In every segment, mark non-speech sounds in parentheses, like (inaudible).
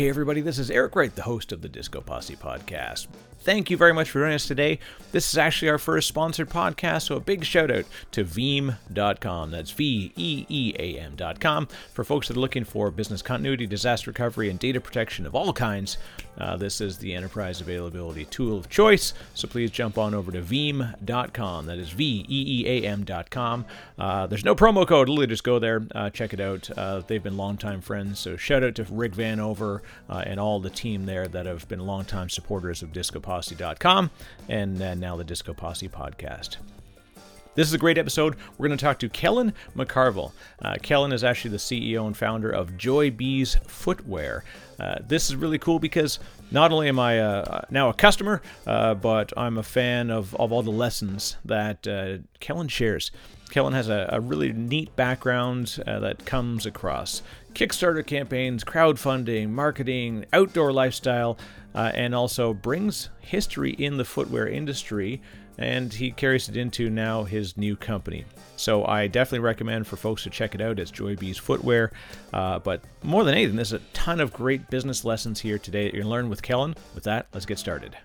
Hey, everybody, this is Eric Wright, the host of the Disco Posse podcast. Thank you very much for joining us today. This is actually our first sponsored podcast, so a big shout out to Veeam.com. That's V E E A M.com. For folks that are looking for business continuity, disaster recovery, and data protection of all kinds, uh, this is the enterprise availability tool of choice. So please jump on over to Veeam.com. That is V E E A M.com. Uh, there's no promo code, literally just go there, uh, check it out. Uh, they've been longtime friends, so shout out to Rick Vanover uh, and all the team there that have been longtime supporters of Disco discoposse.com and uh, now the Disco Posse podcast. This is a great episode. We're going to talk to Kellen McCarville. Uh, Kellen is actually the CEO and founder of Joy Bees Footwear. Uh, this is really cool because not only am I uh, now a customer, uh, but I'm a fan of, of all the lessons that uh, Kellen shares. Kellen has a, a really neat background that comes across Kickstarter campaigns, crowdfunding, marketing, outdoor lifestyle, uh, and also brings history in the footwear industry and he carries it into now his new company. So I definitely recommend for folks to check it out. It's Joy Bees Footwear. Uh, but more than anything, there's a ton of great business lessons here today that you're going to learn with Kellen. With that, let's get started.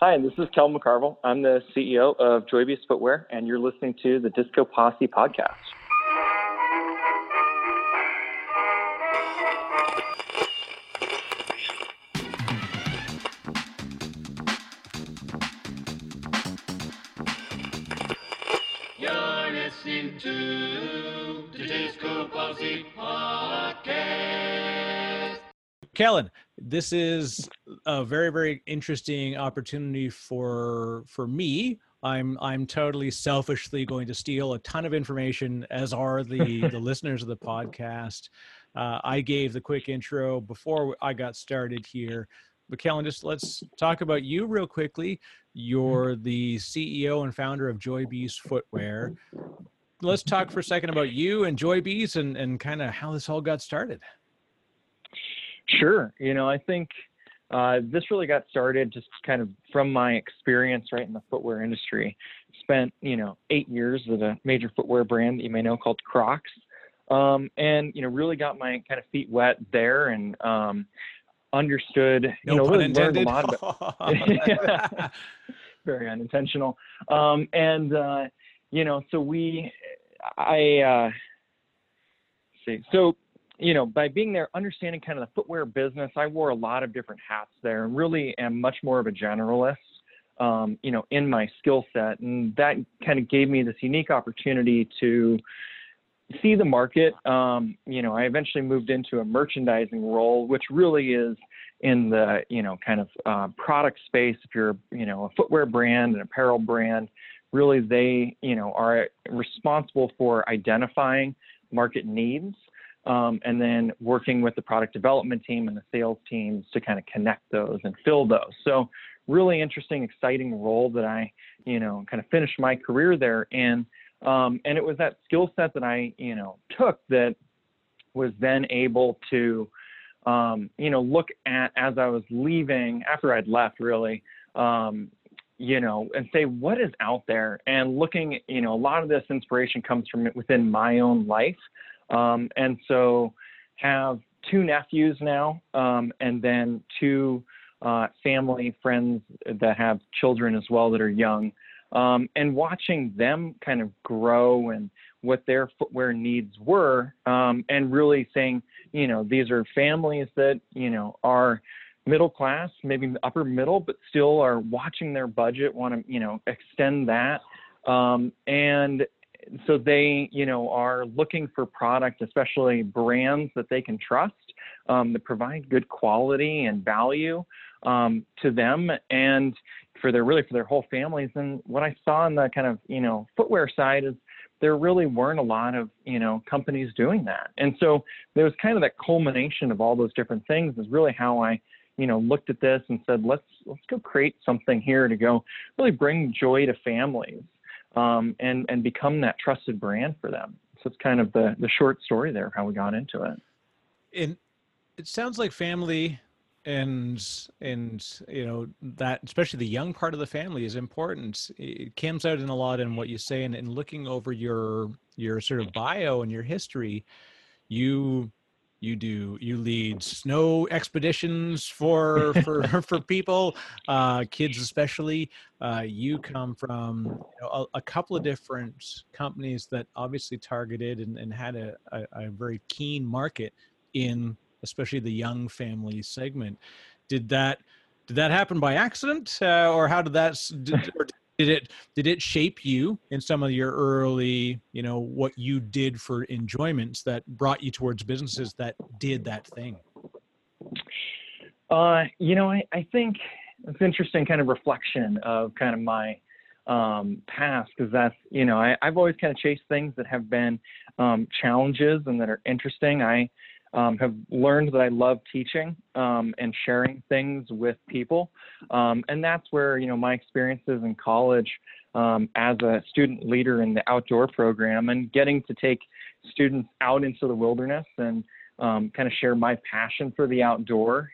Hi, this is Kellen McCarville. I'm the CEO of Joy Bees Footwear, and you're listening to the Disco Posse podcast. Kellen, this is a very very interesting opportunity for for me. I'm I'm totally selfishly going to steal a ton of information, as are the the (laughs) listeners of the podcast. Uh, I gave the quick intro before I got started here. But Kellen, just let's talk about you real quickly. You're the CEO and founder of Joy Bees Footwear. Let's talk for a second about you and Joy Bees and, and kind of how this all got started. Sure. You know, I think uh, this really got started just kind of from my experience right in the footwear industry. Spent, you know, eight years with a major footwear brand that you may know called Crocs. Um, and, you know, really got my kind of feet wet there and um, understood, no you know, really intended. learned a lot about (laughs) (laughs) Very unintentional. Um, and, uh, you know, so we, I, uh, see, so you know, by being there, understanding kind of the footwear business, I wore a lot of different hats there and really am much more of a generalist, um, you know, in my skill set. And that kind of gave me this unique opportunity to see the market. Um, you know, I eventually moved into a merchandising role, which really is in the, you know, kind of uh, product space. If you're, you know, a footwear brand, an apparel brand, really they, you know, are responsible for identifying market needs um, and then working with the product development team and the sales teams to kind of connect those and fill those. So really interesting, exciting role that I, you know, kind of finished my career there And Um, and it was that skill set that I, you know, took that was then able to, um, you know, look at as I was leaving after I'd left really, um, you know, and say what is out there and looking, you know, a lot of this inspiration comes from within my own life. Um, and so have two nephews now, um, and then two uh, family friends that have children as well that are young. Um, and watching them kind of grow and what their footwear needs were, um, and really saying, you know, these are families that, you know, are middle class, maybe upper middle, but still are watching their budget, want to, you know, extend that. Um, and so they, you know, are looking for product, especially brands that they can trust, um, that provide good quality and value um, to them and for their really for their whole families. And what I saw in the kind of you know footwear side is there really weren't a lot of you know companies doing that. And so there was kind of that culmination of all those different things is really how I you know looked at this and said let's let's go create something here to go really bring joy to families um, and and become that trusted brand for them. So it's kind of the the short story there how we got into it. And it sounds like family and and you know that especially the young part of the family is important it comes out in a lot in what you say and, and looking over your your sort of bio and your history you you do you lead snow expeditions for (laughs) for (laughs) for people uh, kids especially. Uh, you come from you know, a, a, couple of different companies that obviously targeted and, and had a, a, a, very keen market in especially the young family segment. Did that did that happen by accident uh, or how did that did, did it did it shape you in some of your early you know what you did for enjoyments that brought you towards businesses that did that thing? Uh, you know I, I think it's interesting kind of reflection of kind of my um, past because that's you know I, have always kind of chased things that have been um, challenges and that are interesting. I um, have learned that I love teaching um, and sharing things with people. Um, and that's where, you know, my experiences in college um, as a student leader in the outdoor program and getting to take students out into the wilderness and um, kind of share my passion for the outdoors,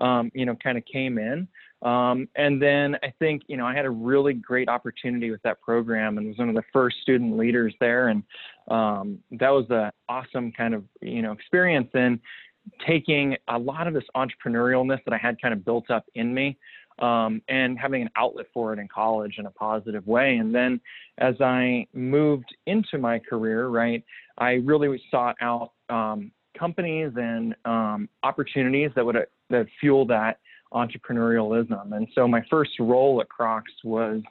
um, you know, kind of came in. Um, and then I think, you know, I had a really great opportunity with that program and was one of the first student leaders there. And um, that was an awesome kind of, you know, experience in taking a lot of this entrepreneurialness that I had kind of built up in me um, and having an outlet for it in college in a positive way. And then as I moved into my career, right, I really sought out um, companies and um, opportunities that would that fuel that entrepreneurialism. And so my first role at Crocs was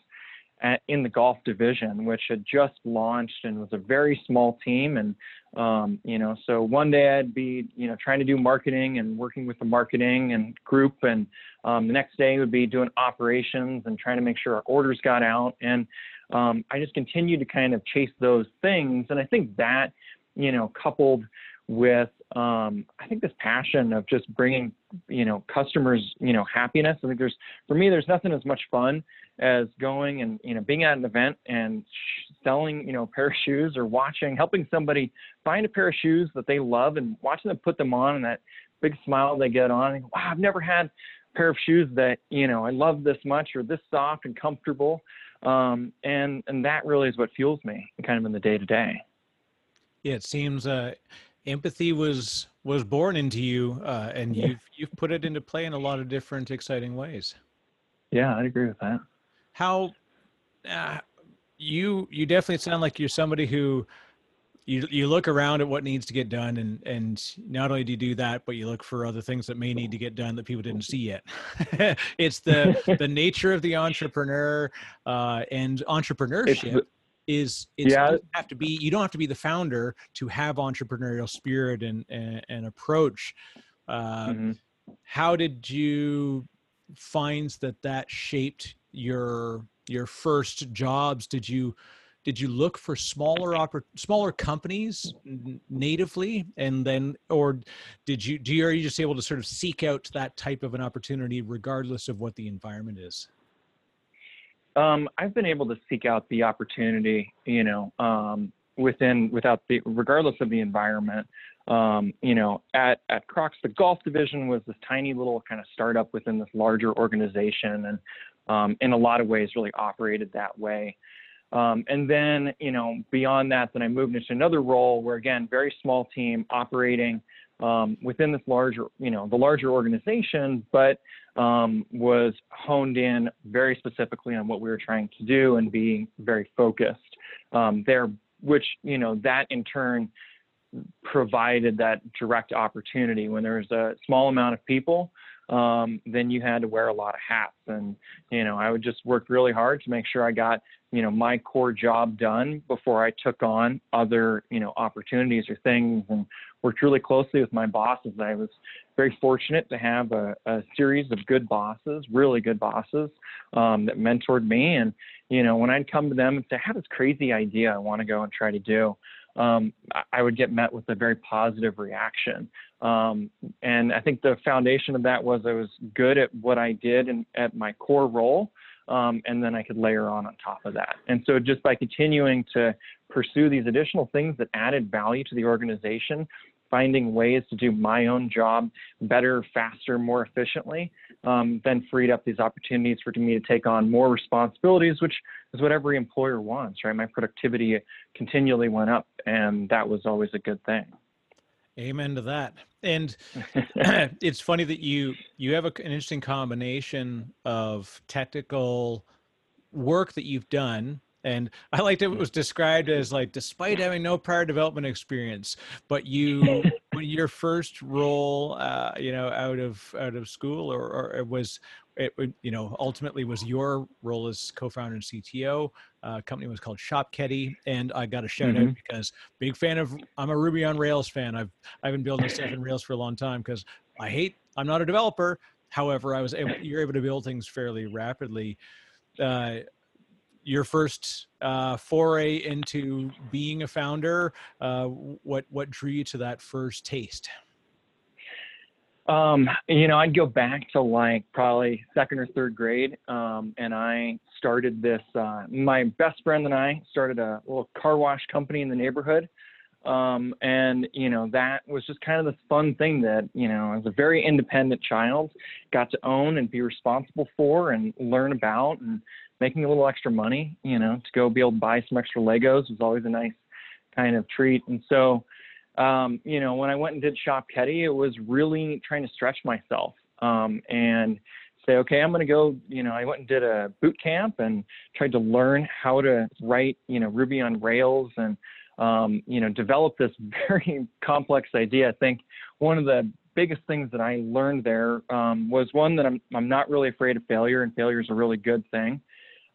at, in the golf division, which had just launched and was a very small team. And, um, you know, so one day I'd be, you know, trying to do marketing and working with the marketing and group. And um, the next day would be doing operations and trying to make sure our orders got out. And um, I just continued to kind of chase those things. And I think that, you know, coupled with um, I think this passion of just bringing you know customers you know happiness. I think there's for me there's nothing as much fun as going and you know being at an event and selling you know a pair of shoes or watching helping somebody find a pair of shoes that they love and watching them put them on and that big smile they get on. And, wow, I've never had a pair of shoes that you know I love this much or this soft and comfortable. Um, and and that really is what fuels me kind of in the day to day. Yeah, it seems uh, empathy was was born into you, uh, and you've you've put it into play in a lot of different exciting ways. Yeah, I agree with that. How uh, you you definitely sound like you're somebody who you you look around at what needs to get done and and not only do you do that but you look for other things that may need to get done that people didn't see yet (laughs) it's the (laughs) the nature of the entrepreneur uh, and entrepreneurship is it's yeah. have to be you don't have to be the founder to have entrepreneurial spirit and and, and approach uh, mm-hmm. how did you find that that shaped your your first jobs did you did you look for smaller oper- smaller companies natively and then or did you do you are you just able to sort of seek out that type of an opportunity regardless of what the environment is um, I've been able to seek out the opportunity, you know, um, within without the regardless of the environment. Um, you know, at at Crocs, the golf division was this tiny little kind of startup within this larger organization, and um, in a lot of ways, really operated that way. Um, and then, you know, beyond that, then I moved into another role where, again, very small team operating um, within this larger, you know, the larger organization, but um, was honed in very specifically on what we were trying to do and being very focused um, there, which, you know, that in turn provided that direct opportunity. When there's a small amount of people um, then you had to wear a lot of hats. And, you know, I would just work really hard to make sure I got, you know, my core job done before I took on other, you know, opportunities or things and worked really closely with my bosses. I was very fortunate to have a, a series of good bosses, really good bosses um, that mentored me. And, you know, when I'd come to them and say, I have this crazy idea I want to go and try to do, um, I would get met with a very positive reaction. Um, and I think the foundation of that was I was good at what I did and at my core role. Um, and then I could layer on on top of that. And so just by continuing to pursue these additional things that added value to the organization, finding ways to do my own job better, faster, more efficiently, um, then freed up these opportunities for me to take on more responsibilities, which is what every employer wants, right? My productivity continually went up, and that was always a good thing. Amen to that. And (laughs) (clears throat) it's funny that you you have a, an interesting combination of technical work that you've done and I liked it was described as like despite having no prior development experience, but you (laughs) when your first role, uh, you know, out of out of school, or, or it was it you know ultimately was your role as co-founder and CTO. Uh, company was called Shopketti, and I got a shout mm-hmm. out because big fan of I'm a Ruby on Rails fan. I've I've been building stuff in Rails for a long time because I hate I'm not a developer. However, I was able, (laughs) you're able to build things fairly rapidly. Uh, your first uh, foray into being a founder, uh, what what drew you to that first taste? Um, you know, I'd go back to like probably second or third grade, um, and I started this. Uh, my best friend and I started a little car wash company in the neighborhood. Um, and you know that was just kind of this fun thing that you know as a very independent child got to own and be responsible for and learn about and making a little extra money you know to go be able to buy some extra legos was always a nice kind of treat and so um, you know, when I went and did Shopketti, it was really trying to stretch myself um, and say, okay, I'm going to go. You know, I went and did a boot camp and tried to learn how to write, you know, Ruby on Rails and um, you know, develop this (laughs) very complex idea. I think one of the biggest things that I learned there um, was one that I'm I'm not really afraid of failure, and failure is a really good thing.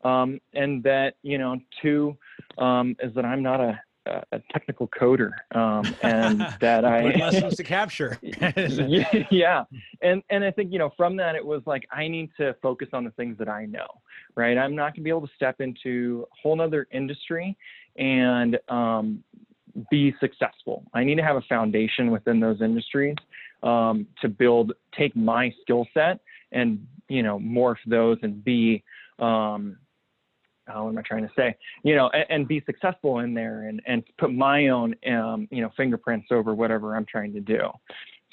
Um, and that you know, two um, is that I'm not a a technical coder um, and (laughs) that I lessons (laughs) to capture. (laughs) yeah, and and I think you know from that it was like I need to focus on the things that I know, right? I'm not gonna be able to step into a whole other industry and um, be successful. I need to have a foundation within those industries um, to build, take my skill set and you know morph those and be um, uh, what am I trying to say? You know, and, and, be successful in there and, and put my own, um, you know, fingerprints over whatever I'm trying to do.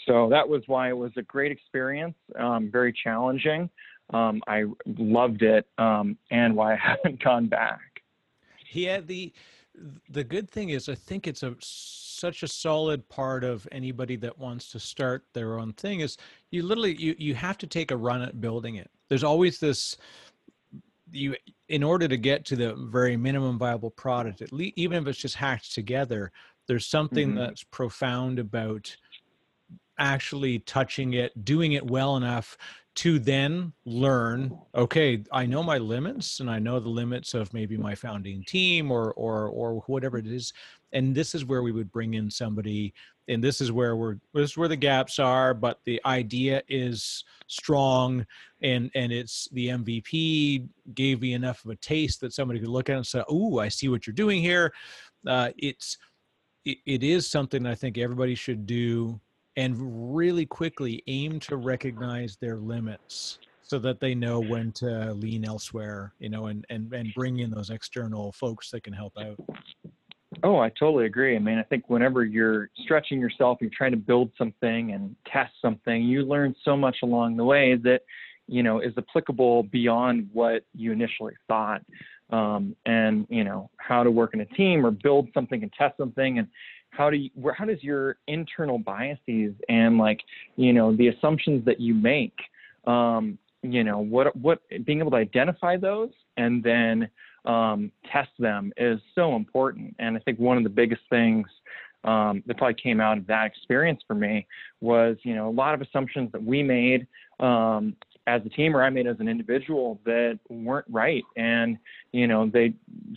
So that was why it was a great experience, um, very challenging. Um, I loved it, um, and why (laughs) I haven't gone back. Yeah, the the good thing is, I think it's a such a solid part of anybody that wants to start their own thing. Is you literally you you have to take a run at building it. There's always this you in order to get to the very minimum viable product at least even if it's just hacked together there's something mm-hmm. that's profound about actually touching it doing it well enough to then learn okay i know my limits and i know the limits of maybe my founding team or or or whatever it is and this is where we would bring in somebody and this is where we're this is where the gaps are but the idea is strong and and it's the mvp gave me enough of a taste that somebody could look at and say oh i see what you're doing here. Uh, it's it, it is something i think everybody should do and really quickly aim to recognize their limits so that they know when to lean elsewhere you know and and, and bring in those external folks that can help out Oh, I totally agree. I mean, I think whenever you're stretching yourself, you're trying to build something and test something, you learn so much along the way that, you know, is applicable beyond what you initially thought. Um, and, you know, how to work in a team or build something and test something and how do you, where, how does your internal biases and like, you know, the assumptions that you make, um, you know, what, what, being able to identify those and then, um, test them is so important. And I think one of the biggest things um, that probably came out of that experience for me was, you know, a lot of assumptions that we made um, as a team or I made as an individual that weren't right. And, you know, they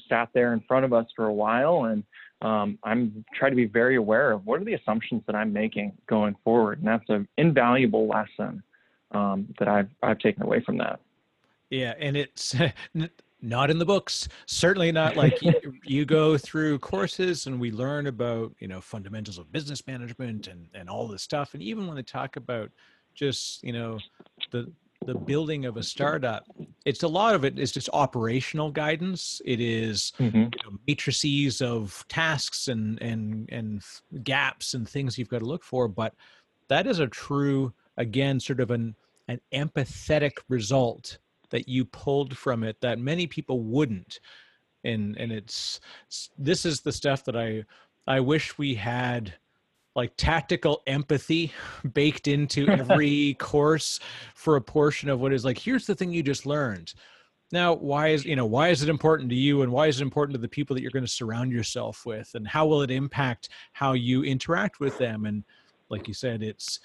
sat there in front of us for a while and um, I'm trying to be very aware of what are the assumptions that I'm making going forward. And that's an invaluable lesson um, that I've, I've taken away from that. Yeah. And it's (laughs) not in the books certainly not (laughs) like you, you, go through courses and we learn about you know fundamentals of business management and and all this stuff. And even when they talk about just you know the the building of a startup it's a lot of it is just operational guidance. It is mm-hmm. you know, matrices of tasks and and and gaps and things you've got to look for. But that is a true again sort of an an empathetic result that you pulled from it that many people wouldn't and and it's this is the stuff that i i wish we had like tactical empathy (laughs) baked into (laughs) every course for a portion of what is like here's the thing you just learned. Now why is you know why is it important to you and why is it important to the people that you're going to surround yourself with and how will it impact how you interact with them? And like you said it's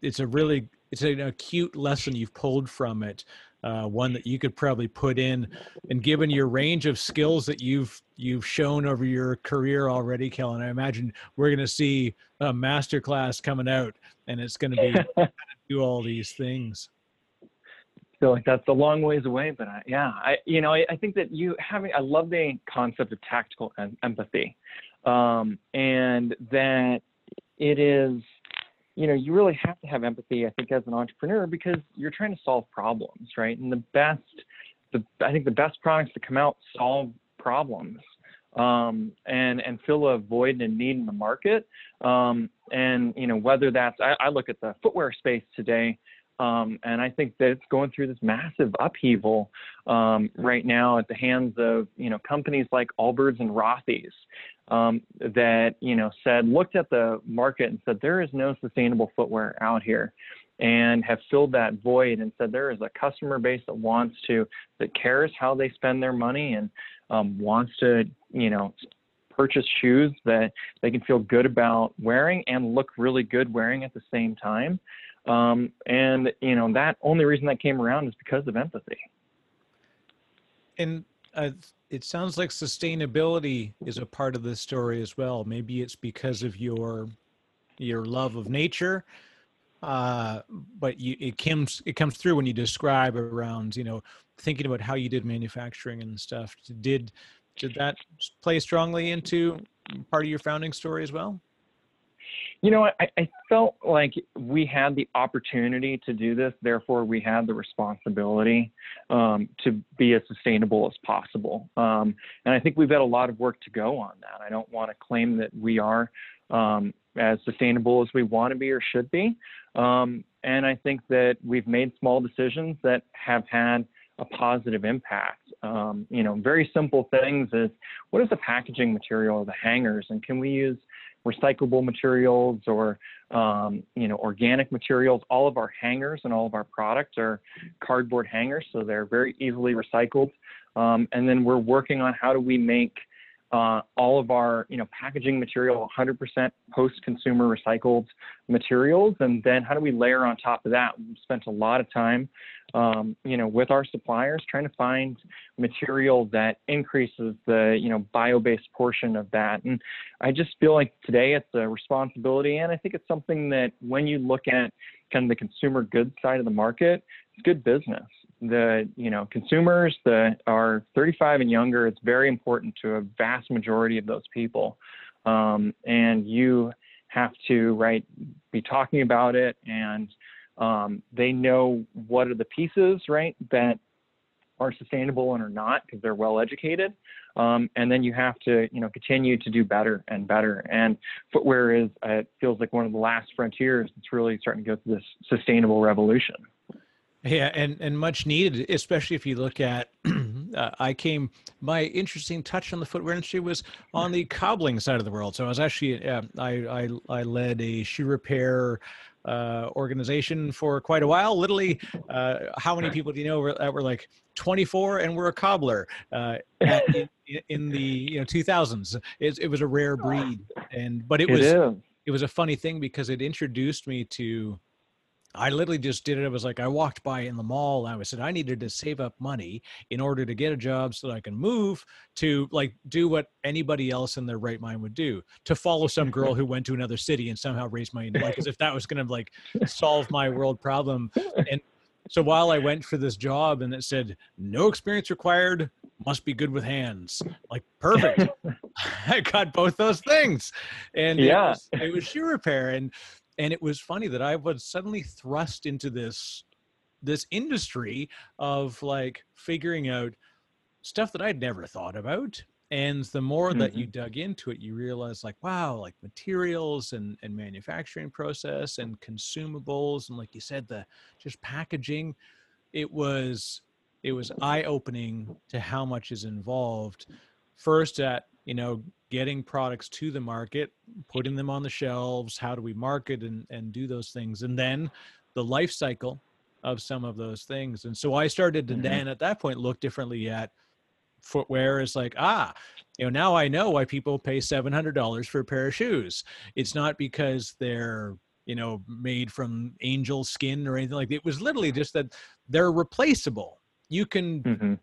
it's a really it's an acute lesson you've pulled from it uh, one that you could probably put in. And given your range of skills that you've you've shown over your career already kellen i imagine we're going to see a master class coming out and it's going (laughs) to be do all these things. Feel like that's a long ways away, but I, yeah, I, you know, I, I, think that you having, I love the concept of tactical em- empathy, um, and that it is, you know, you really have to have empathy, I think, as an entrepreneur because you're trying to solve problems, right? And the best, the I think the best products that come out solve problems um, and and fill a void and need in the market. Um, and you know whether that's I, I, look at the footwear space today um, and I think that it's going through this massive upheaval um, right now at the hands of you know companies like Allbirds and Rothy's um, that you know said looked at the market and said there is no sustainable footwear out here, and have filled that void and said there is a customer base that wants to that cares how they spend their money and um, wants to you know purchase shoes that they can feel good about wearing and look really good wearing at the same time. Um, and you know that only reason that came around is because of empathy. And uh, it sounds like sustainability is a part of the story as well. Maybe it's because of your your love of nature, uh, but you, it comes it comes through when you describe around you know thinking about how you did manufacturing and stuff. Did did that play strongly into part of your founding story as well? You know, I, I felt like we had the opportunity to do this, therefore, we had the responsibility um, to be as sustainable as possible. Um, and I think we've got a lot of work to go on that. I don't want to claim that we are um, as sustainable as we want to be or should be. Um, and I think that we've made small decisions that have had a positive impact. Um, you know, very simple things is what is the packaging material of the hangers, and can we use recyclable materials or um, you know organic materials. All of our hangers and all of our products are cardboard hangers, so they're very easily recycled. Um, and then we're working on how do we make uh, all of our you know packaging material 100% post-consumer recycled materials. And then how do we layer on top of that? We've spent a lot of time um, you know with our suppliers trying to find material that increases the you know bio-based portion of that. And i just feel like today it's a responsibility and i think it's something that when you look at kind of the consumer goods side of the market it's good business the you know consumers that are 35 and younger it's very important to a vast majority of those people. Um, and you have to right be talking about it and um, they know what are the pieces right that are sustainable and are not because they're well educated. Um, and then you have to you know continue to do better and better. And footwear is uh, it feels like one of the last frontiers that's really starting to go through this sustainable revolution yeah, and and much needed, especially if you look at. (clears throat) uh, I came. My interesting touch on the footwear industry was on the cobbling side of the world. So I was actually uh, I, I I led a shoe repair uh, organization for quite a while. Literally, uh, how many people do you know were, that were like 24 and we're a cobbler uh, in, in, the you know 2000s? It, it, was a rare breed, and but it, it was is. it was a funny thing because it introduced me to I literally just did it. I was like, I walked by in the mall and I was said, I needed to save up money in order to get a job so that I can move to like do what anybody else in their right mind would do to follow some girl who went to another city and somehow raise money. Like, as if that was going to like solve my world problem. And so while I went for this job and it said, no experience required, must be good with hands. Like, perfect. (laughs) (laughs) I got both those things. And yeah, it was, it was shoe repair. And and it was funny that I was suddenly thrust into this this industry of like figuring out stuff that I'd never thought about. And the more that you mm-hmm. dug into it, you realize like, wow, like materials and, and manufacturing process and consumables. And like you said, the just packaging, it was, it was eye opening to how much is involved first at you know getting products to the market putting them on the shelves how do we market and, and do those things and then the life cycle of some of those things and so i started to mm-hmm. then at that point look differently at footwear is like ah you know now i know why people pay $700 for a pair of shoes it's not because they're you know made from angel skin or anything like that. it was literally just that they're replaceable you can mm-hmm.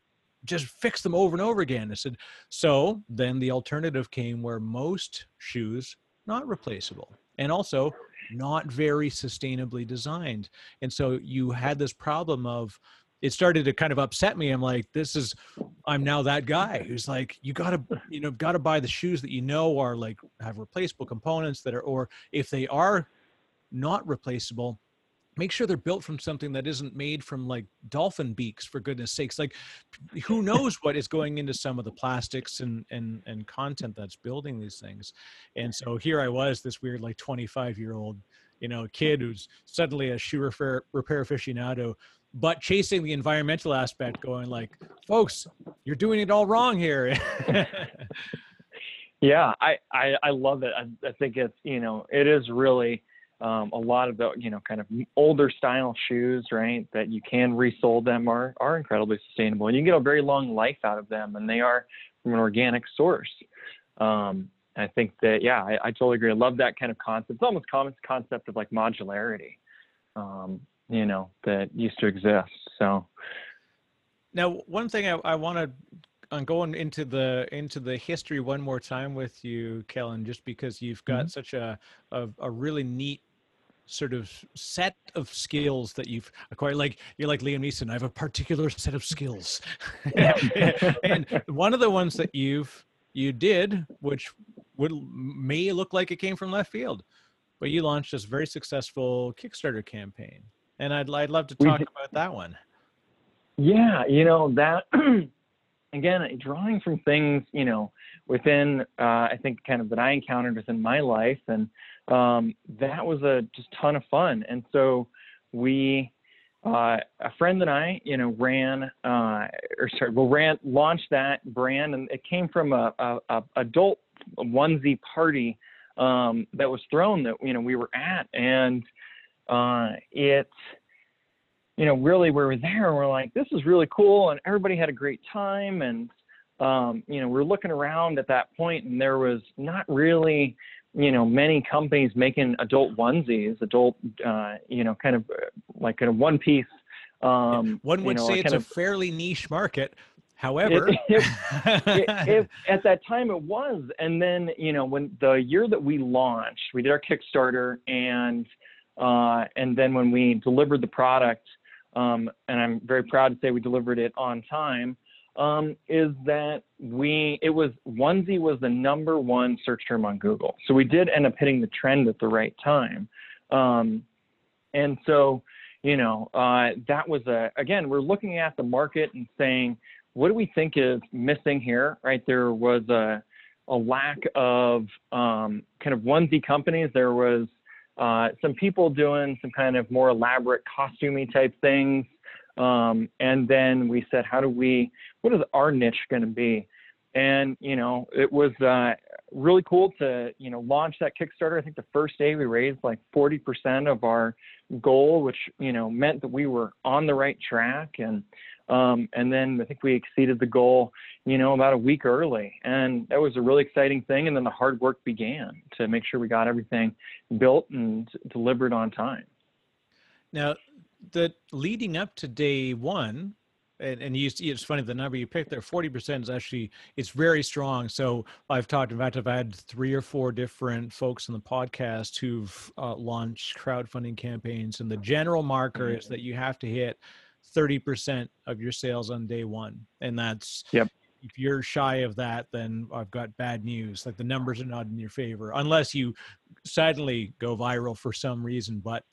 Just fix them over and over again i said so then the alternative came where most shoes not replaceable and also not very sustainably designed and so you had this problem of it started to kind of upset me. I'm like, this is, I'm now that guy who's like, you gotta, (laughs) you know, gotta buy the shoes that you know are like have replaceable components that are, or if they are not replaceable, make sure they're built from something that isn't made from like dolphin beaks for goodness sakes. Like who knows what is going into some of the plastics and and and content that's building these things. And so here i was this weird like 25 year old you know kid who's suddenly a shoe repair, repair aficionado but chasing the environmental aspect going like folks you're doing it all wrong here. (laughs) Yeah I, I i love it. I, I think it's you know it is really um, a lot of the you know kind of older style shoes right that you can resole them are are incredibly sustainable. And you get a very long life out of them and they are from an organic source. Um, i think that yeah I, I, totally agree. I love that kind of concept. It's almost common concept of like modularity um, you know that used to exist so. Now one thing i, I want to I'm going into the into the history one more time with you, Kellen, just because you've got mm-hmm. such a, a, a really neat sort of set of skills that you've acquired. Like you're like liam neeson i have a particular set of skills. (laughs) And one of the ones that you've you did which would may look like it came from left field but you launched this very successful kickstarter campaign. And i'd, I'd love to talk about that one. Yeah you know that (clears throat) again drawing from things you know within uh, i think kind of that i encountered within my life and um, that was a just ton of fun. And so we, uh, a friend and I, you know, ran uh, or sorry, well, ran launched that brand, and it came from a, a, a adult onesie party um, that was thrown that you know we were at, and uh, it you know, really we were there and we're like, this is really cool. And everybody had a great time. And, um, you know, we're looking around at that point and there was not really you know many companies making adult onesies, adult uh, you know kind of uh, like a one piece. Um, one would you know, say it's a of, fairly niche market. However, (laughs) it, it, it, (laughs) at that time it was, and then you know when the year that we launched, we did our Kickstarter, and uh, and then when we delivered the product, um, and I'm very proud to say we delivered it on time um, is that we it was onesie was the number one search term on Google. So we did end up hitting the trend at the right time. Um, and so, you know, uh, that was a again, we're looking at the market and saying, what do we think is missing here? Right, there was a a lack of um, kind of onesie companies. There was uh, some people doing some kind of more elaborate costumey type things. Um, and then we said, how do we, what is our niche going to be? And, you know, it was uh, really cool to, you know, launch that Kickstarter. I think the first day we raised like 40% of our goal, which, you know, meant that we were on the right track. And, um, and then I think we exceeded the goal, you know, about a week early. And that was a really exciting thing. And then the hard work began to make sure we got everything built and delivered on time. Now, the leading up to day one, and, and you see, it's funny the number you picked there, forty percent is actually it's very strong. So I've talked. In fact, I've had three or four different folks in the podcast who've uh, launched crowdfunding campaigns, and the general marker is that you have to hit thirty percent of your sales on day one, and that's yep if you're shy of that, then I've got bad news. Like the numbers are not in your favor unless you suddenly go viral for some reason. But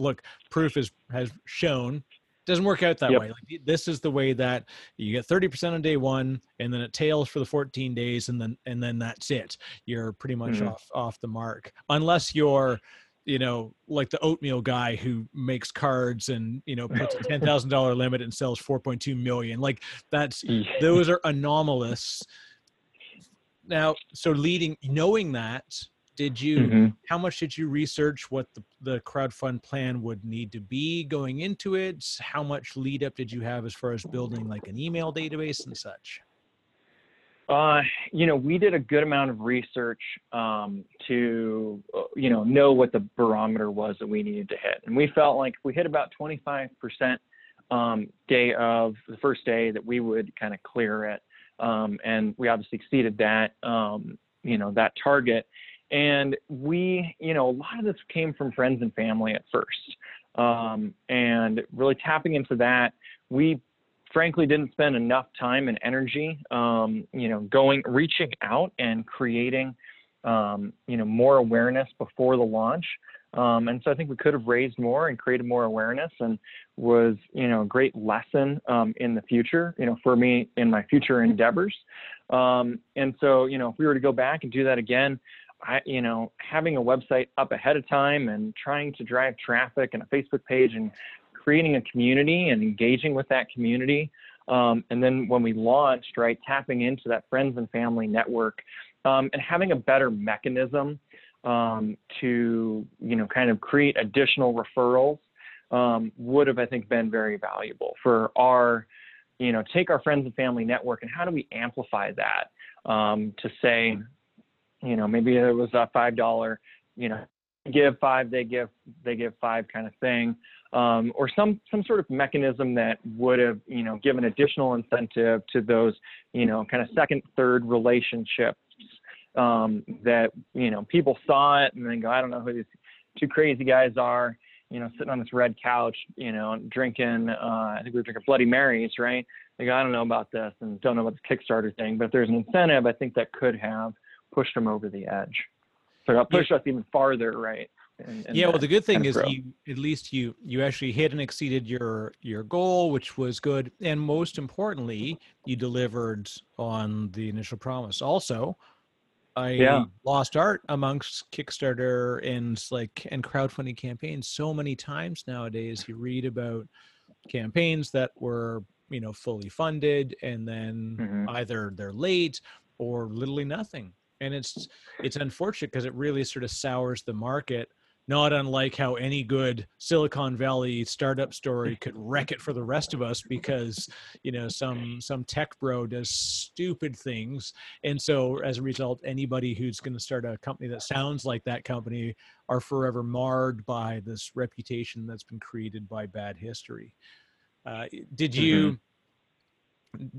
look, proof is has shown doesn't work out that yep. way. Like this is the way that you get 30% on day one, and then it tails for the 14 days, and then and then that's it. You're pretty much mm-hmm. off off the mark, unless you're you know, like the oatmeal guy who makes cards and you know puts a (laughs) ten thousand dollar limit and sells four point two million. Like that's those (laughs) are anomalous now, so leading, knowing that, did you mm-hmm. how much did you research what the, the crowdfund plan would need to be going into it how much lead up did you have as far as building like an email database and such uh, you know, we did a good amount of research um, to, uh, you know, know what the barometer was that we needed to hit, and we felt like if we hit about 25% um, day of the first day that we would kind of clear it, um, and we obviously exceeded that, um, you know, that target. And we, you know, a lot of this came from friends and family at first. Um, and really tapping into that, we frankly didn't spend enough time and energy, um, you know, going, reaching out and creating, um, you know, more awareness before the launch. Um, and so I think we could have raised more and created more awareness and was, you know, a great lesson um, in the future, you know, for me in my future endeavors. Um, and so, you know, if we were to go back and do that again, I, you know, having a website up ahead of time and trying to drive traffic and a Facebook page and creating a community and engaging with that community. Um, and then when we launched, right, tapping into that friends and family network um, and having a better mechanism um, to, you know, kind of create additional referrals um, would have, I think, been very valuable for our, you know, take our friends and family network and how do we amplify that um, to say, you know, maybe it was a five dollar, you know, give five, they give they give five kind of thing, um, or some some sort of mechanism that would have you know given additional incentive to those you know kind of second third relationships um, that you know people saw it and then go I don't know who these two crazy guys are you know, sitting on this red couch, you know, drinking, uh, I think we were drinking Bloody Marys, right? Like, I don't know about this and don't know about this Kickstarter thing, but if there's an incentive, I think that could have pushed them over the edge. So that pushed yeah. us even farther, right? And, and yeah, well, the good thing is you at least you you actually hit and exceeded your your goal, which was good, and most importantly, you delivered on the initial promise. Also, I yeah. lost art amongst Kickstarter and like and crowdfunding campaigns so many times nowadays. You read about campaigns that were you know fully funded and then mm-hmm. either they're late or literally nothing and it's it's unfortunate because it really sort of sours the market not unlike how any good silicon valley startup story could wreck it for the rest of us because you know some some tech bro does stupid things. And so as a result anybody who's going to start a company that sounds like that company are forever marred by this reputation that's been created by bad history. Uh, did you mm-hmm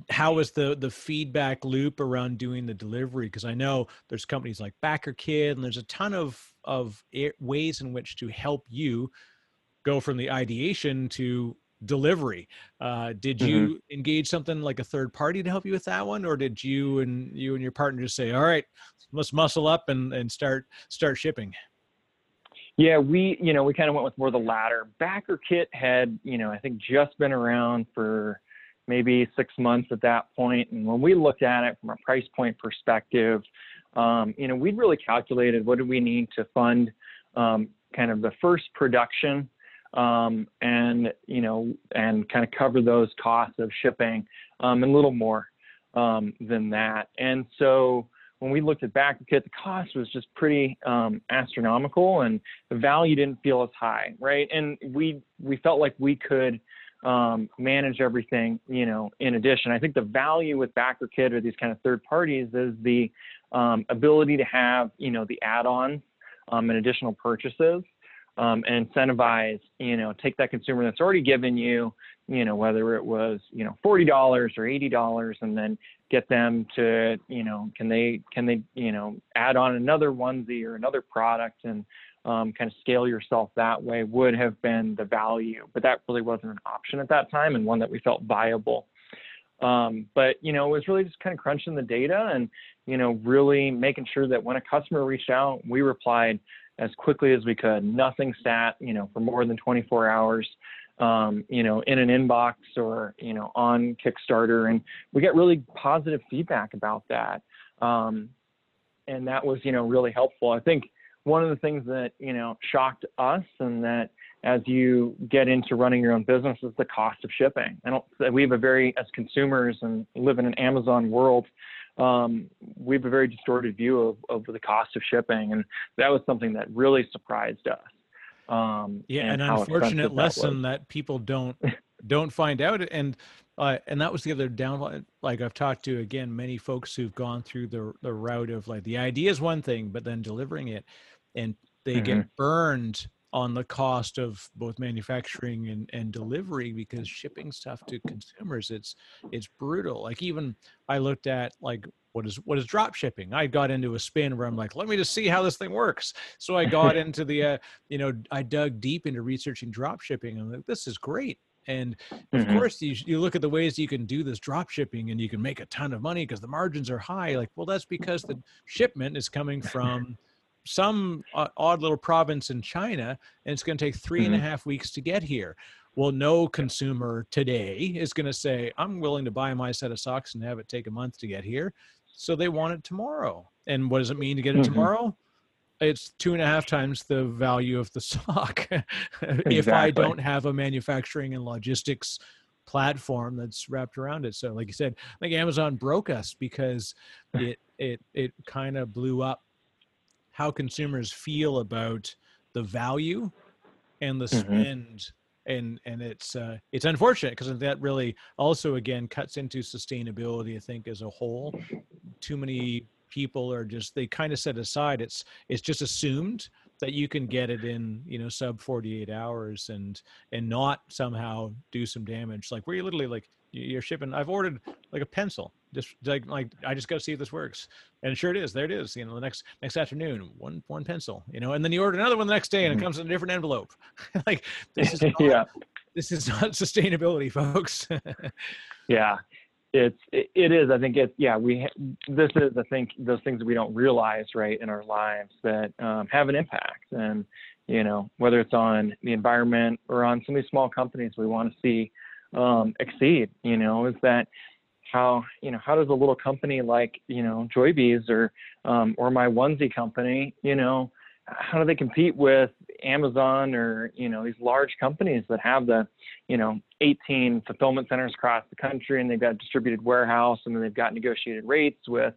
how was the the feedback loop around doing the delivery because i know there's companies like BackerKit and there's a ton of of ways in which to help you go from the ideation to delivery uh, did you mm-hmm. engage something like a third party to help you with that one or did you and you and your partner just say all right let's muscle up and and start start shipping yeah, we, you know, we kind of went with more the latter. BackerKit had, you know, I think just been around for maybe six months at that point. And when we looked at it from a price point perspective, um, you know, we'd really calculated what do we need to fund um, kind of the first production um, and, you know, and kind of cover those costs of shipping um, and a little more um, than that. And so when we looked at BackerKit, the cost was just pretty um, astronomical and the value didn't feel as high, right? And we, we felt like we could um, manage everything, you know, in addition. I think the value with BackerKit or these kind of third parties is the um, ability to have, you know, the add-ons um, and additional purchases um, and incentivize, you know, take that consumer that's already given you, you know, whether it was, you know, $40 or $80 and then get them to, you know, can they, can they, you know, add on another onesie or another product and, um, kind of scale yourself that way would have been the value, but that really wasn't an option at that time and one that we felt viable. Um, but you know, it was really just kind of crunching the data and you know, really making sure that when a customer reached out, we replied as quickly as we could. Nothing sat, you know, for more than 24 hours, um, you know, in an inbox or you know on Kickstarter, and we got really positive feedback about that. Um, and that was you know really helpful. I think one of the things that you know shocked us and that as you get into running your own business is the cost of shipping. I don't we have a very as consumers and live in an Amazon world, um, we have a very distorted view of, of the cost of shipping, and that was something that really surprised us. Um, yeah, an unfortunate lesson that, that, people don't (laughs) don't find out, and uh, and that was the other downfall. Like I've talked to again many folks who've gone through the the route of like the idea is one thing, but then delivering it, and they mm-hmm. get burned on the cost of both manufacturing and, and delivery because shipping stuff to consumers it's it's brutal like even i looked at like what is what is drop shipping i got into a spin where i'm like let me just see how this thing works so i got (laughs) into the uh, you know i dug deep into researching drop shipping and I'm like this is great and of mm-hmm. course you, you look at the ways you can do this drop shipping and you can make a ton of money because the margins are high like well that's because the shipment is coming (laughs) from some uh, odd little province in China, and it's going to take three mm-hmm. and a mm-hmm. half weeks to get here. Well, no consumer today is going to say, I'm willing to buy my set of socks and have it take a month to get here. So they want it tomorrow. And what does it mean to get it mm-hmm. tomorrow? It's two and a half times the value of the stock exactly. (laughs) if I don't have a manufacturing and logistics platform that's wrapped around it. So like you said, like Amazon broke us because (laughs) it it it kind of blew up how consumers feel about the value and the mm-hmm. spend mm-hmm. and and it's uh, it's unfortunate because that really also again cuts into sustainability i think as a whole too many people are just they kind of set aside it's it's just assumed that you can get it in you know sub 48 hours and and not somehow do some damage like where you literally like you're shipping i've ordered like a pencil just like like I just got to see if this works, and sure it is. There it is. You know, the next next afternoon, one one pencil. You know, and then you order another one the next day, and it mm-hmm. comes in a different envelope. (laughs) like this is (laughs) not, yeah. This is not (laughs) sustainability, folks. yeah, it's it, it is. I think it's yeah. We this is I think those things that we don't realize right in our lives that um, have an impact, and you know whether it's on the environment or on some of these small companies we want to see um, exceed. You know, is that how you know how does a little company like you know Joybees or um, or my onesie company you know how do they compete with Amazon or you know these large companies that have the you know 18 fulfillment centers across the country and they've got distributed warehouse and then they've got negotiated rates with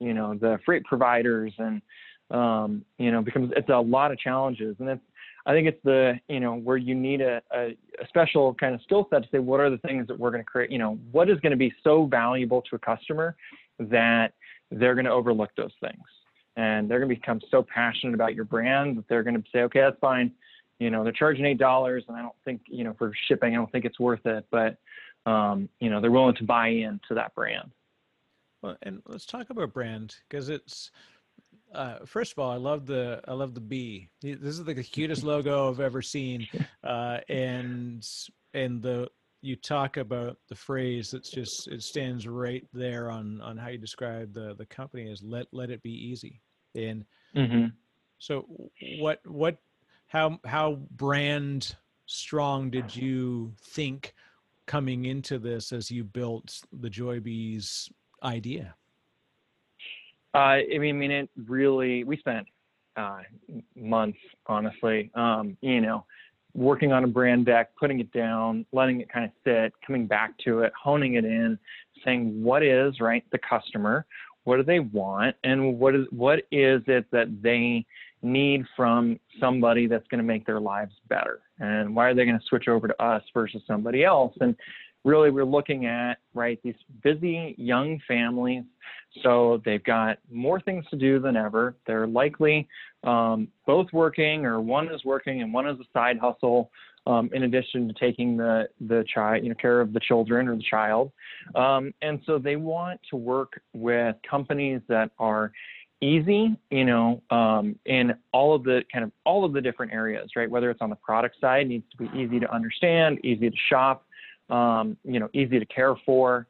you know the freight providers and um, you know becomes it's a lot of challenges and it's I think it's the you know where you need a, a, a special kind of skill set to say what are the things that we're going to create. You know what is going to be so valuable to a customer that they're going to overlook those things and they're going to become so passionate about your brand that they're going to say, okay, that's fine. You know they're charging eight dollars, and I don't think you know for shipping, I don't think it's worth it. But um, you know they're willing to buy into that brand. Well, and let's talk about brand because it's uh, first of all, I love the I love the bee. This is like the cutest logo I've ever seen, (laughs) uh, and and the you talk about the phrase that's just it stands right there on on how you describe the the company as let let it be easy. And mm-hmm. so what what how how brand strong did you think coming into this as you built the Joybees idea? Uh, I mean, I mean, it really. We spent uh, months, honestly. Um, you know, working on a brand deck, putting it down, letting it kind of sit, coming back to it, honing it in, saying what is right the customer, what do they want, and what is what is it that they need from somebody that's going to make their lives better, and why are they going to switch over to us versus somebody else, and really we're looking at right these busy young families. So they've got more things to do than ever. They're likely um, both working or one is working and one is a side hustle um, in addition to taking the the child you know care of the children or the child. Um, and so they want to work with companies that are easy, you know, um, in all of the kind of all of the different areas, right? Whether it's on the product side, needs to be easy to understand, easy to shop, um, you know, easy to care for.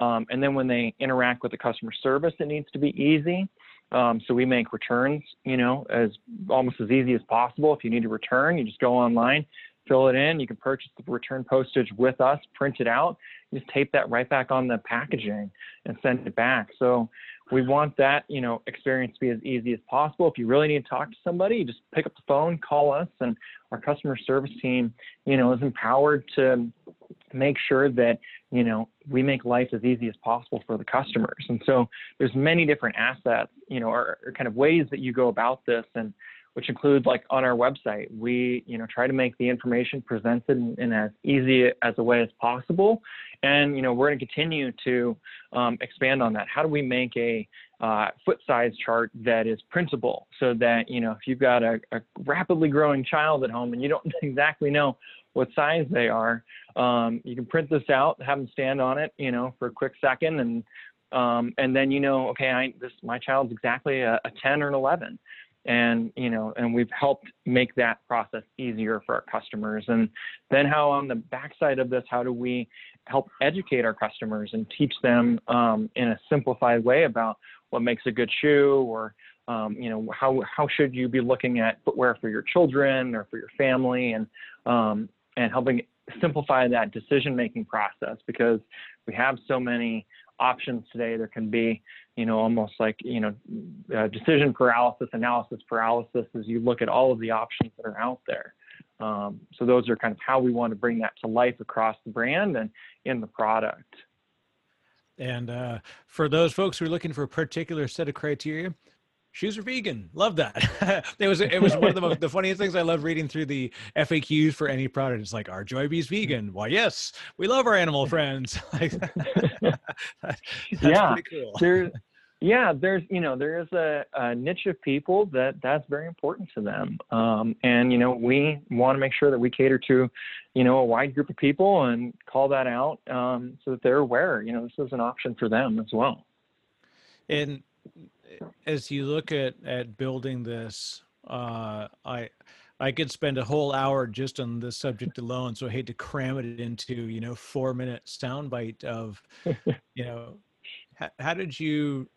Um, and then when they interact with the customer service, it needs to be easy. Um, so we make returns, you know, as almost as easy as possible. If you need to return, you just go online, fill it in. You can purchase the return postage with us, print it out, just tape that right back on the packaging and send it back. So we want that, you know, experience to be as easy as possible. If you really need to talk to somebody, just pick up the phone, call us, and our customer service team, you know, is empowered to make sure that you know we make life as easy as possible for the customers and so there's many different assets you know or, or, kind of ways that you go about this and which includes like on our website. We you know try to make the information presented in, in as easy as a way as possible. And you know we're going to continue to um, expand on that. How do we make a uh, foot size chart that is printable so that you know if you've got a, a rapidly growing child at home and you don't (laughs) exactly know what size they are. Um, you can print this out, have them stand on it, you know, for a quick second, and um, and then you know, okay, I this my child's exactly a, a 10 or an 11, and you know, and we've helped make that process easier for our customers. And then how on the backside of this, how do we help educate our customers and teach them um, in a simplified way about what makes a good shoe or um, you know how how should you be looking at footwear for your children or for your family and um, and helping simplify that decision making process because we have so many options today there can be you know almost like you know uh, decision paralysis analysis paralysis as you look at all of the options that are out there um, so those are kind of how we want to bring that to life across the brand and in the product and uh, for those folks who are looking for a particular set of criteria shoes are vegan. Love that. (laughs) it was it was one of the most, the funniest things I love reading through the FAQs for any product. It's like, are Joybees vegan? Why, yes, we love our animal friends. (laughs) (laughs) yeah, cool. There, yeah, there's you know there is a, a, niche of people that that's very important to them, um, and you know we want to make sure that we cater to, you know, a wide group of people and call that out um, so that they're aware. You know, this is an option for them as well. And as you look at at building this, uh, I I could spend a whole hour just on this subject alone. So I hate to cram it into you know four minute soundbite of (laughs) you know how, how did you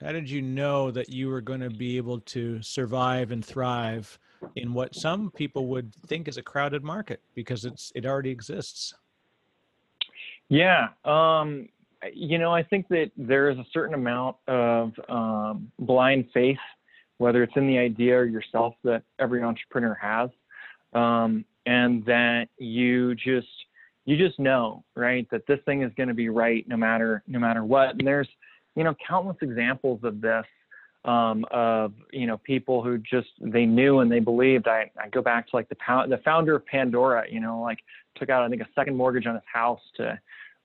how did you know that you were going to be able to survive and thrive in what some people would think is a crowded market because it's it already exists yeah um you know, I think that there is a certain amount of um, blind faith, whether it's in the idea or yourself, that every entrepreneur has, um, and that you just you just know, right, that this thing is going to be right no matter no matter what. And there's you know countless examples of this um, of you know people who just they knew and they believed. I, I go back to like the the founder of Pandora, you know, like took out I think a second mortgage on his house to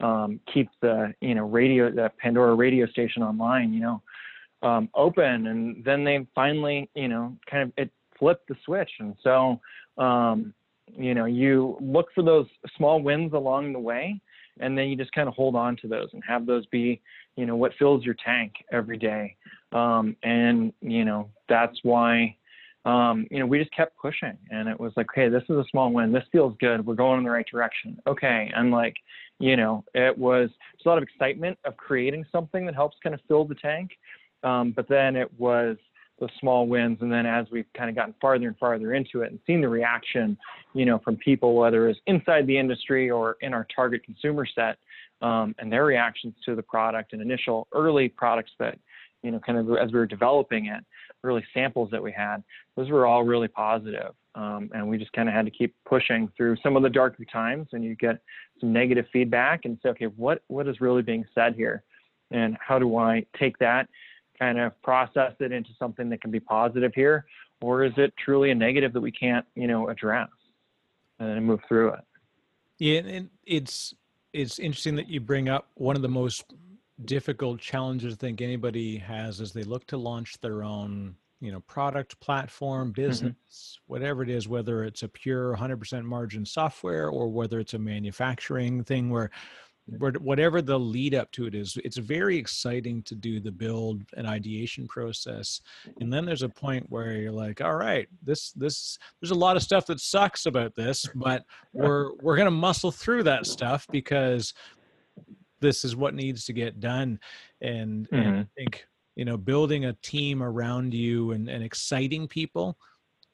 um, keep the you know radio the Pandora radio station online, you know, um, open, and then they finally you know kind of it flipped the switch, and so um, you know you look for those small wins along the way, and then you just kind of hold on to those and have those be you know what fills your tank every day, um, and you know that's why. Um, you know, we just kept pushing and it was like, hey, this is a small win. This feels good. We're going in the right direction. Okay. And like, you know, it was a lot of excitement of creating something that helps kind of fill the tank. Um, but then it was the small wins. And then as we've kind of gotten farther and farther into it and seen the reaction, you know, from people, whether it's inside the industry or in our target consumer set, um, and their reactions to the product and initial early products that, you know, kind of as we were developing it, early samples that we had, those were all really positive. Um, and we just kind of had to keep pushing through some of the darker times and you get some negative feedback and say okay what what is really being said here and how do i take that kind of process it into something that can be positive here or is it truly a negative that we can't you know address and then move through it yeah and it's it's interesting that you bring up one of the most difficult challenges I think anybody has as they look to launch their own you know product platform mm-hmm. business mm-hmm. whatever it is whether it's a pure 100% margin software or whether it's a manufacturing thing where whatever the lead up to it is it's very exciting to do the build and ideation process and then there's a point where you're like all right this this there's a lot of stuff that sucks about this (laughs) but we're we're going to muscle through that stuff because this is what needs to get done and, mm-hmm. and i think you know building a team around you and, and exciting people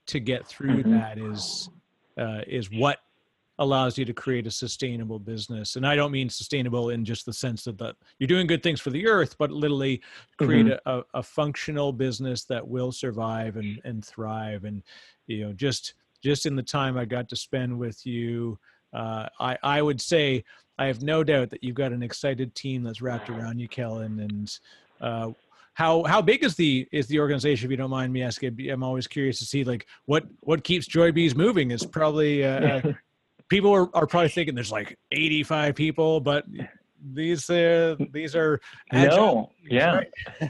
to get through mm-hmm. that is uh, is what allows you to create a sustainable business and i don't mean sustainable in just the sense that the, you're doing good things for the earth but literally create mm-hmm. a, a, functional business that will survive and, and thrive and you know just just in the time i got to spend with you uh, I I would say I have no doubt that you've got an excited team that's wrapped around you, Kellen. And uh, how how big is the is the organization? If you don't mind me asking, I'm always curious to see like what what keeps Joybees moving. It's probably uh (laughs) people are, are probably thinking there's like 85 people, but these uh, these are no yeah.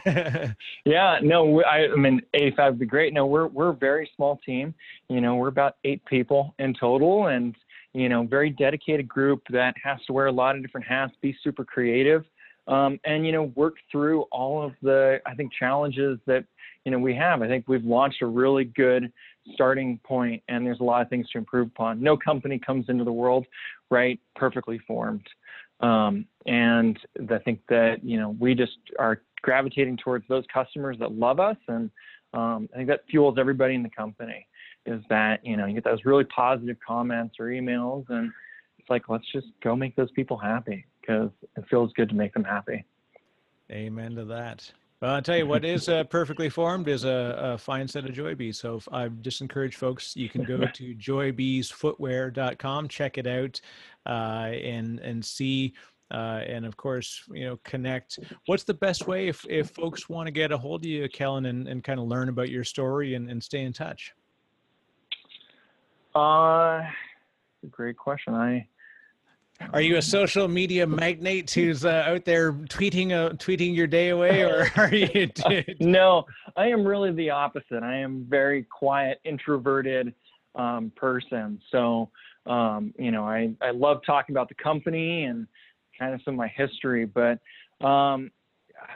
right? (laughs) yeah no I, I mean 85 would be great. No we're we're a very small team. You know we're about eight people in total and you know very dedicated group that has to wear a lot of different hats be super creative um, and you know work through all of the i think challenges that you know we have i think we've launched a really good starting point and there's a lot of things to improve upon no company comes into the world right perfectly formed um, and I think that you know we just are gravitating towards those customers that love us, and um, I think that fuels everybody in the company. Is that you know you get those really positive comments or emails, and it's like let's just go make those people happy because it feels good to make them happy. Amen to that. Well, I'll tell you what is uh, perfectly formed is a, a, fine set of joy bees. So I just encourage folks, you can go (laughs) to joybeesfootwear.com, check it out, uh, and and see. Uh, and of course, you know, connect. What's the best way if, if folks want to get a hold of you, Kellen, and, and kind of learn about your story and, and stay in touch? Uh, great question. I are you a social media magnate who's uh, out there tweeting uh, tweeting your day away, or (laughs) are you? (laughs) no, I am really the opposite. I am very quiet, introverted um, person. So, um, you know, I I love talking about the company and kind of some of my history, but um,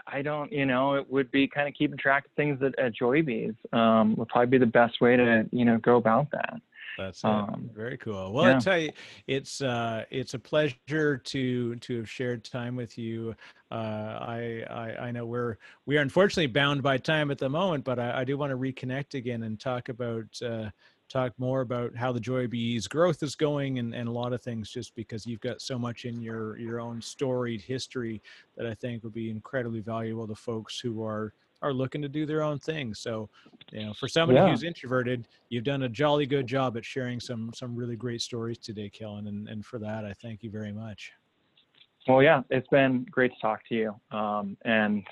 I don't, you know, it would be kind of keeping track of things at, at Joybees um, would probably be the best way to, you know, go about that. That's um, very cool. Well, yeah. I tell you, it's uh, it's a pleasure to to have shared time with you. Uh, I, I, I know we're we are unfortunately bound by time at the moment, but I, I do want to reconnect again and talk about uh, talk more about how the Joybees growth is going and, and a lot of things just because you've got so much in your your own storied history that I think would be incredibly valuable to folks who are are looking to do their own thing. So, you know, for somebody yeah. who's introverted, you've done a jolly good job at sharing some some really great stories today, Kellen, and and for that, I thank you very much. Well, yeah, it's been great to talk to you. Um, and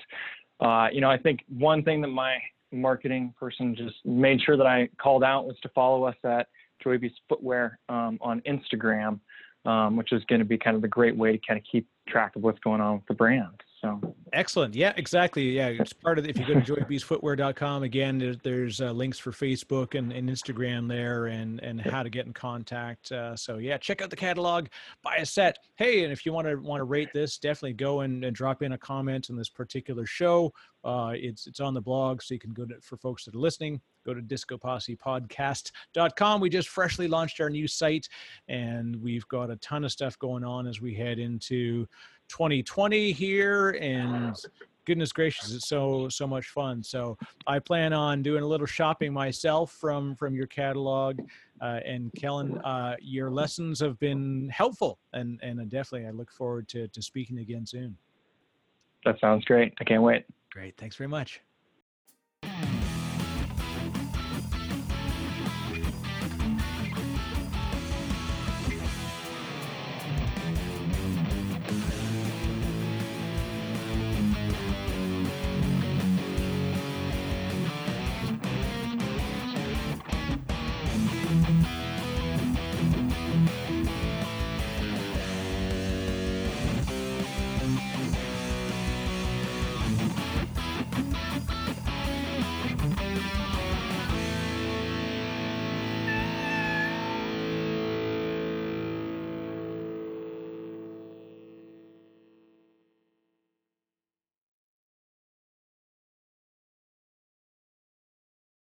uh, you know, I think one thing that my marketing person just made sure that I called out was to follow us at Joybees Footwear um, on Instagram, um, which is going to be kind of the great way to kind of keep track of what's going on with the brand. So excellent. Yeah, exactly. Yeah, it's part of the, if you go to joybeesfootwear.com again, there's, there's uh, links for Facebook and, and, Instagram there and, and how to get in contact. Uh, so yeah, check out the catalog, buy a set. Hey, and if you want to want to rate this, definitely go and, and drop in a comment on this particular show. Uh, it's, it's on the blog, so you can go to, for folks that are listening, go to discopossepodcast.com. We just freshly launched our new site and we've got a ton of stuff going on as we head into 2020 here and goodness gracious it's so so much fun. So i plan on doing a little shopping myself from from your catalog uh, and kellen uh, your lessons have been helpful and and definitely i look forward to to speaking again soon. That sounds great. I can't wait. Great. Thanks very much